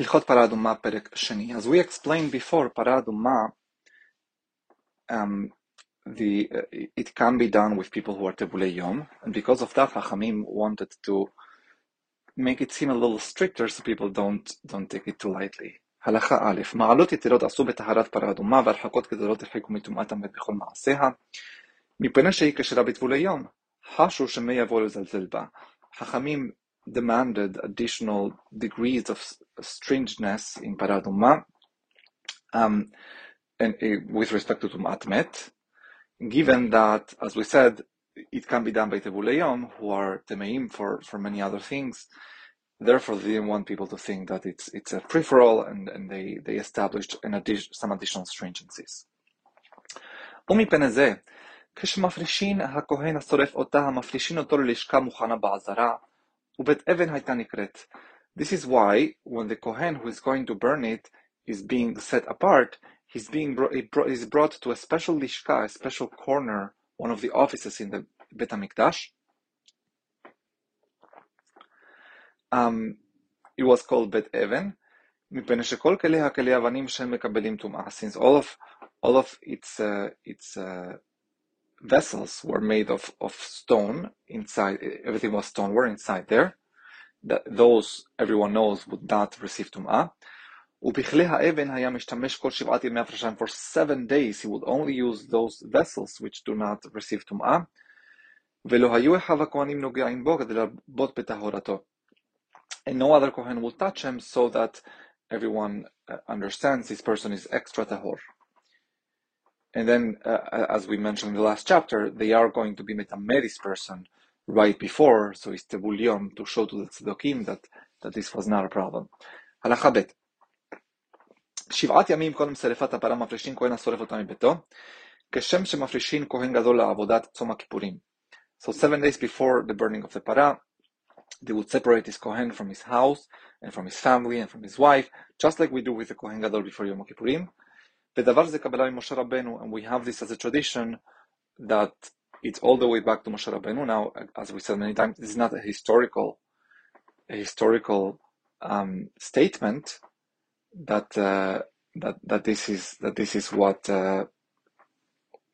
הלכות פרה אדומה פרק שני. As we explained before, פרה אדומה, um, the, uh, it can be done with people who are תבולי יום, and because of that, חכמים wanted to make it seem a little stricter so people don't, don't take it too lightly. הלכה א', מעלות יתרות עשו בטהרת פרה אדומה, והרחקות גדולות הרחיקו מטומאת המת בכל מעשיה, מפני שהיא כשרה בטבולי יום, חשו שמא יבוא לזלזל בה. חכמים demanded additional degrees of strangeness in Paraduma um, and uh, with respect to Tumat Met, given that, as we said, it can be done by Tebuleyom, who are Temeim for, for many other things. Therefore, they didn't want people to think that it's it's a free-for-all, and, and they, they established an addition, some additional stringencies. ומפני זה, כשמפרישין הכהן השורף אותה, המפרישין אותו ללשכה מוכנה בעזרה, ובית אבן הייתה נקראת. This is why when the Kohen who is going to burn it is being set apart, he's being brought, is brought to a special lishka, a special corner, one of the offices in the Bet HaMikdash. Um, it was called Bet Even, מפני שכל כלי הכלי אבנים שהם מקבלים טומאה, since all of, all of its, uh, its uh, vessels were made of, of stone inside, everything was stone, were inside there. That those everyone knows would not receive tum'ah. ובכלי האבן היה משתמש כל שבעת ימי הפרשה, for seven days he would only use those vessels which do not receive טומאה, ולא היו אחיו הכהנים נוגעים בו כדי לרבות בטהרתו. And no other Kohen will touch him so that everyone understands this person is extra tahor. And then, uh, as we mentioned in the last chapter, they are going to be met a Metameris person right before, so it's Tebule Yom to show to the Tzedokim that, that this was not a problem. הלכה שבעת ימים קודם שרפת הפרה מפרישין כהן השורף אותה מביתו, כשם שמפרישין כהן גדול לעבודת צום הכיפורים. So seven days before the burning of the para, they would separate his Kohen from his house and from his family and from his wife, just like we do with the Kohen Gadol before Yom Kippurim. Kabbalah Moshe Rabbeinu, and we have this as a tradition that it's all the way back to Moshe Rabbeinu. Now, as we said many times, this is not a historical, a historical um, statement that uh, that that this is that this is what uh,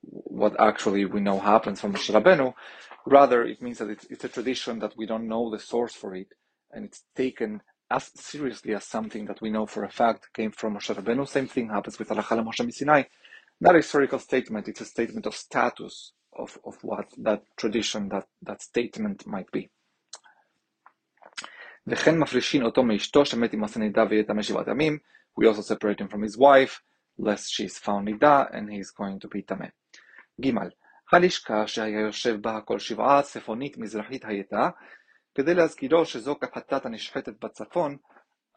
what actually we know happens from Moshe Rabbeinu. Rather, it means that it's, it's a tradition that we don't know the source for it, and it's taken as seriously as something that we know for a fact came from Moshe Rabbeinu. Same thing happens with Alachal Moshe Sinai. Not a historical statement; it's a statement of status of, of what that tradition, that, that statement might be. וכן מפרישין אותו מאשתו שמת עם מעשה נידה ויטמא שבעת ימים. We also separate him from his wife, lest she is found נידה and he is going to be טמא. ג. הלשכה שהיה יושב בה כל שבעה צפונית מזרחית הייתה, כדי להזכירו שזו כחטאת הנשחטת בצפון,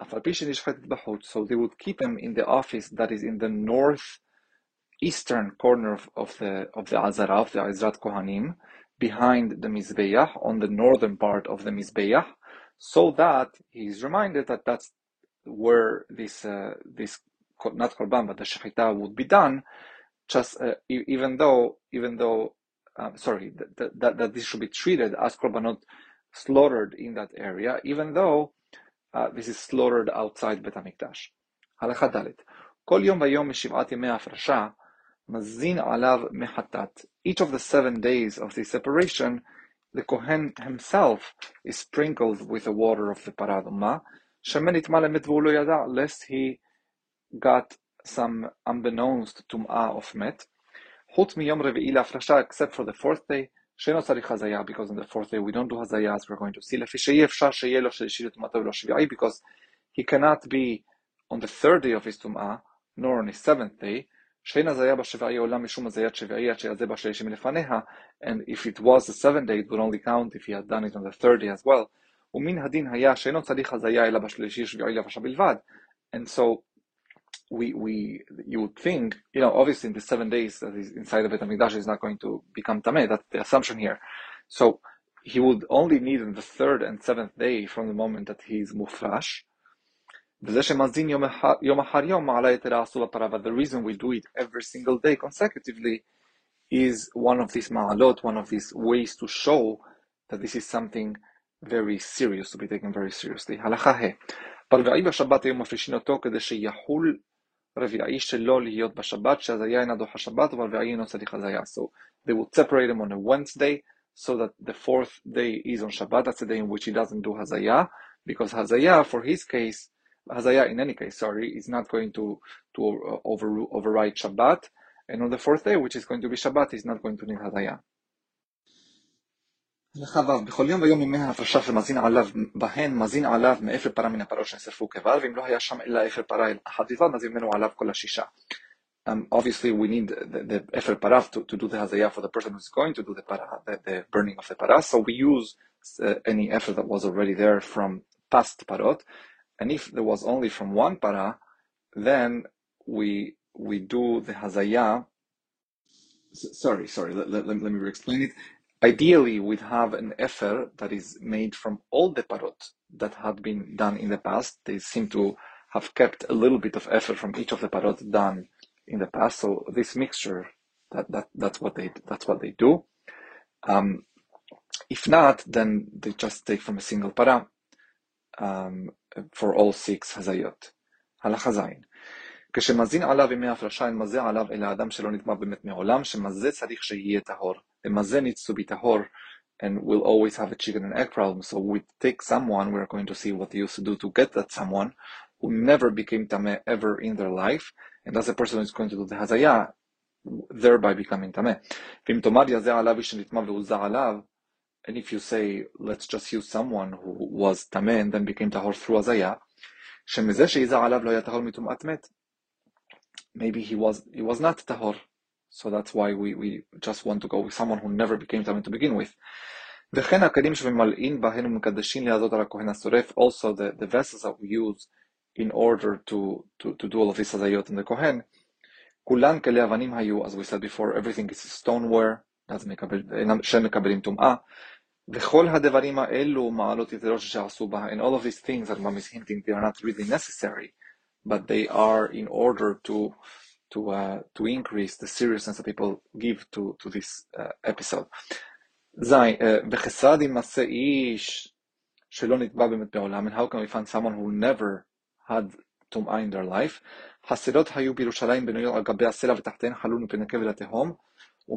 אף על פי שנשחטת בחוץ. So they would keep him in the office that is in the north eastern corner of, of the of the Azara, of the Azrat Kohanim, behind the Mizbeach, on the northern part of the Mizbeach, so that he is reminded that that's where this uh, this not korban but the shechita would be done. Just uh, even though even though um, sorry that, that that this should be treated as korbanot slaughtered in that area, even though uh, this is slaughtered outside Bet Hamikdash. הלכה ד' כל יום ויום משבעת ימי ההפרשה mazin alav mehatat. Each of the seven days of the separation, the Kohen himself is sprinkled with the water of the paraduma, lest he got some unbeknownst tum'ah of met. חוץ מיום רביעי להפרשה, except for the fourth day, שאינו צריך הזיה, because on the fourth day we don't do הזיה, as we're going to see, לפי שאי אפשר שיהיה לו שלישי לטומאתו ולא שביעי, because he cannot be on the third day of his tum'ah, nor on his seventh day, שאין הזיה בשבעי עולה משום הזיית שביעי עד שיעזה בשלישי מלפניה, and if it was the seventh day it would only count if he had done it on the third day as well. ומן הדין היה שאינו צריך הזיה אלא בשלישי שביעי לבשה בלבד. And so we, we, you would think, you know, obviously in the seven days that is inside the Bet HaMikdash is not going to become tameh. That's the assumption here. So he would only need in the third and seventh day from the moment that he is mufrash, the reason we do it every single day consecutively is one of these ma'alot, one of these ways to show that this is something very serious, to be taken very seriously. הלכה ה' ברביעי בשבת היו מפרישין אותו כדי שיחול רביעי שלא להיות בשבת, שהזיה אינה דוחה שבת, וברביעי אינו צריך הזיה. So they would separate him on a Wednesday, so that the fourth day is on Shabbat, that's the day in which he doesn't do hazaya, because hazaya, for his case, hazaya in any case, sorry, is not going to, to over, override Shabbat, and on the fourth day, which is going to be Shabbat, he's not going to need hazaya. בכל יום ויום ימי ההפרשה שמזין עליו בהן, מזין עליו מאפר פרה מן הפרות שנשרפו כבר, ואם לא היה שם אלא אפר פרה מזין ממנו עליו כל השישה. Um, obviously we need the, Efer Para to, to do the Hazayah for the person who's going to do the para, the, the burning of the Parah. So we use uh, any efer that was already there from past Parot. And if there was only from one Parah, then we we do the Hazayah. Sorry, sorry, let, let, let me re explain it. Ideally, we'd have an efer that is made from all the parot that had been done in the past. They seem to have kept a little bit of efer from each of the parot done in the past. So this mixture, that, that that's what they that's what they do. Um, if not, then they just take from a single para um, for all six hazayot. הלכה כשמזין עליו ימי הפרשה אין מזה עליו אלא אדם שלא נטמע במת מעולם, שמזה צריך שיהיה טהור. The maze needs to be tahor, and we'll always have a chicken and egg problem. So we take someone, we're going to see what they used to do to get that someone who never became tameh ever in their life, and that's a person who's going to do the hazaya, thereby becoming tameh. And if you say, let's just use someone who was tameh and then became tahor through hazaya, maybe he was he was not tahor, so that's why we, we just want to go with someone who never became tameh to begin with. also the, the vessels that we use in order to, to, to do all of this הזיות in the kohen. כולן כלי אבנים היו, as we said before, everything is stoneware, שמקבלים טומאה, וכל הדברים האלו מעלות יתרות שעשו בה, and all of these things that mom is hinting they are not really necessary, but they are in order to to uh, to increase the seriousness that people give to to this uh, episode. בחסד ימצא איש שלא נתבע באמת בעולם, and how can we find someone who never had טומאה in their life? חסרות היו בירושלים בנויות על גבי הסלע ותחתיהן חלול מפני כבל התהום,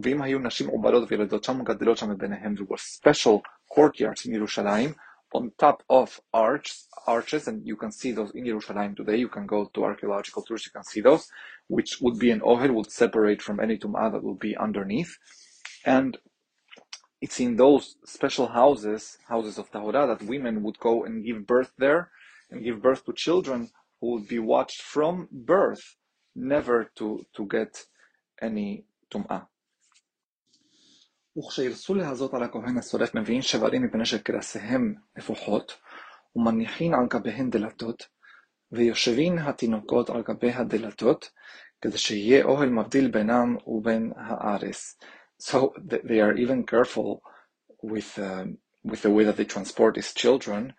ואם היו נשים עוברות וילדות שם מגדלות שם ביניהם, there were special courtyards in ירושלים, on top of arches, arches, and you can see those in Jerusalem today. You can go to archaeological tours, you can see those, which would be an ohel, would separate from any tum'ah that would be underneath. And it's in those special houses, houses of Tahora, that women would go and give birth there and give birth to children who would be watched from birth, never to, to get any tum'ah. וכשירצו להזות על הכהן השורף מביאים שברים מפני שקרסיהם נפוחות, ומניחין על גביהן דלתות, ויושבין התינוקות על גבי הדלתות, כדי שיהיה אוהל מבדיל בינם ובין הארץ. So they are even careful with, um, with the way that they transport these children.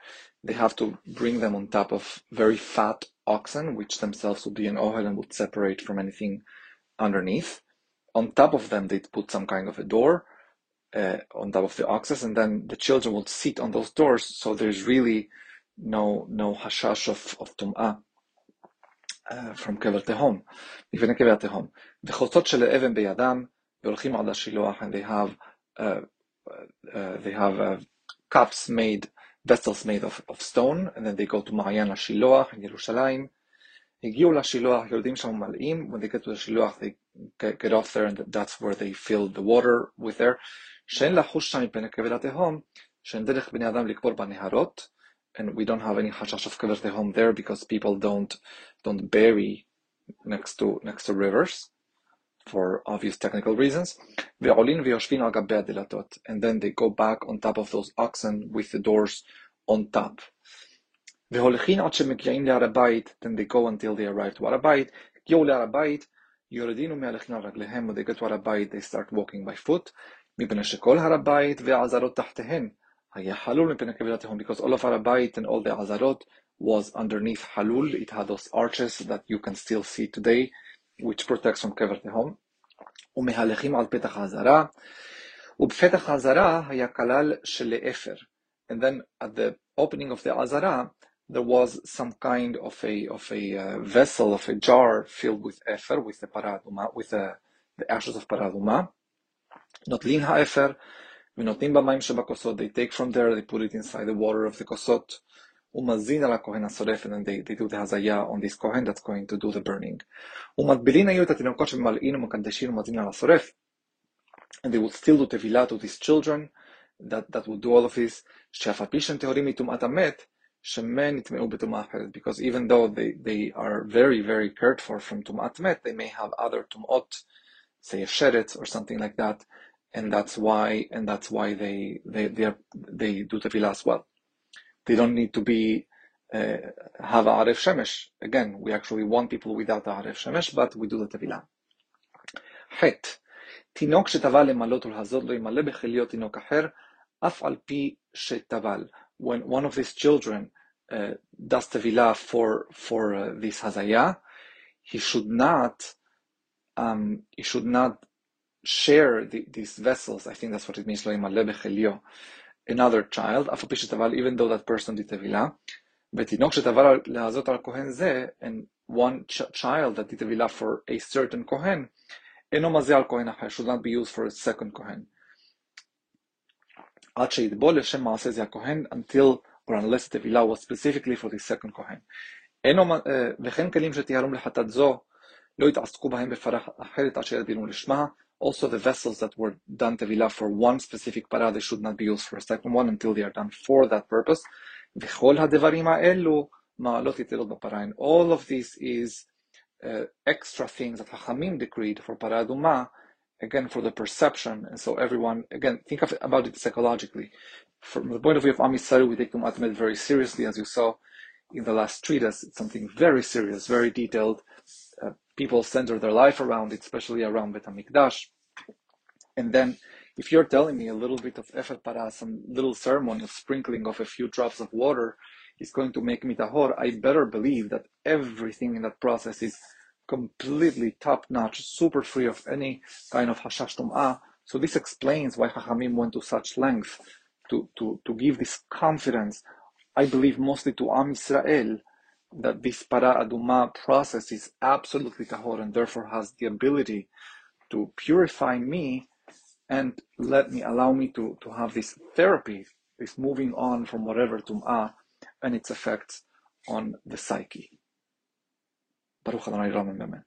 They have to bring them on top of very fat oxen, which themselves would be an ohel and would separate from anything underneath. On top of them, they'd put some kind of a door, uh, on top of the oxes, and then the children will sit on those doors. So there's really no no hashash of of tum'ah uh, from kever tehom, even kever tehom. וחוצות של אבן בידם והולכים עד השילוח, and they have uh, uh, they have uh, cups made, vessels made of, of stone, and then they go to מעיין השילוח in ירושלים. הגיעו לשילוח, יורדים שם מלאים, when they get to the shilוח, they get, get off there, and that's where they fill the water with there. Shein lachush sham mipnei kevedat tehom, shein derech bnei adam likbor b'neharot, and we don't have any hashash of kever home there because people don't don't bury next to next to rivers for obvious technical reasons. And then they go back on top of those oxen with the doors on top. Ve'holechin ad shemekiyin le'arabait, then they go until they arrive to Arabait. יורדים ומהלכים על רגליהם, to הר הבית, they start walking by foot, מפני שכל הר הבית והעזרות תחתיהן היה חלול מפני כבד התהום, because all of הר הבית and all the עזרות was underneath halul, it had those arches that you can still see today, which protects from כבד תהום, ומהלכים על פתח העזרה, ובפתח העזרה היה כלל של אפר, and then at the opening of the עזרה there was some kind of a of a uh, vessel of a jar filled with efer with the paraduma with the, the ashes of paraduma not ha'efer ונותנים they take from there, they put it inside the water of the kosot. Umazin ala kohen asoref, and they, they do the hazaya on this kohen that's going to do the burning. ומטבילין היו את התינוקות שממלאים ומקדשים ומזין על and they would still do תבילה to these children, that, that would do all of this, שאף pishen פי שהם because even though they, they are very, very cared for from tumat met, they may have other tumot, say a sheret or something like that, and that's why and that's why they they they, are, they do tevilah as well. They don't need to be uh, have a arif shemesh. Again, we actually want people without a arif shemesh, but we do the tevilah. חטא, תינוק שטבל למלא ולהזות לו ימלא בכליו תינוק אחר, אף על פי שטבל when one of these children uh, does tevilah for for uh, this hazaya, he should not um, he should not share the, these vessels. I think that's what it means. Another child, even though that person did tevilah, and one ch- child that did tevilah for a certain kohen, should not be used for a second kohen. עד שיטבול לשם מעשה זה הכהן, until or unless tevilah was specifically for the second kohen. אינו, וכן כלים שתיארום לחטאת זו, לא יתעסקו בהם בפרה אחרת עד שידבינו לשמה, also, the vessels that were done tevila for one specific para, they should not be used for a second one until they are done for that purpose. And all of this is uh, extra things that Hachamim decreed for paraduma, again for the perception, and so everyone again think of about it psychologically. From the point of view of Am we take Tumat Met very seriously, as you saw in the last treatise. It's something very serious, very detailed, uh, people center their life around it, especially around Bet HaMikdash. And then, if you're telling me a little bit of Efer Para, some little ceremony of sprinkling of a few drops of water is going to make me tahor, I better believe that everything in that process is completely top notch, super free of any kind of hashash tum'ah. So this explains why Chachamim went to such length to, to, to give this confidence, I believe mostly to Am Israel, that this para aduma process is absolutely tahor and therefore has the ability to purify me and let me allow me to, to have this therapy, this moving on from whatever tum'ah and its effects on the psyche. برو خدا رامم به من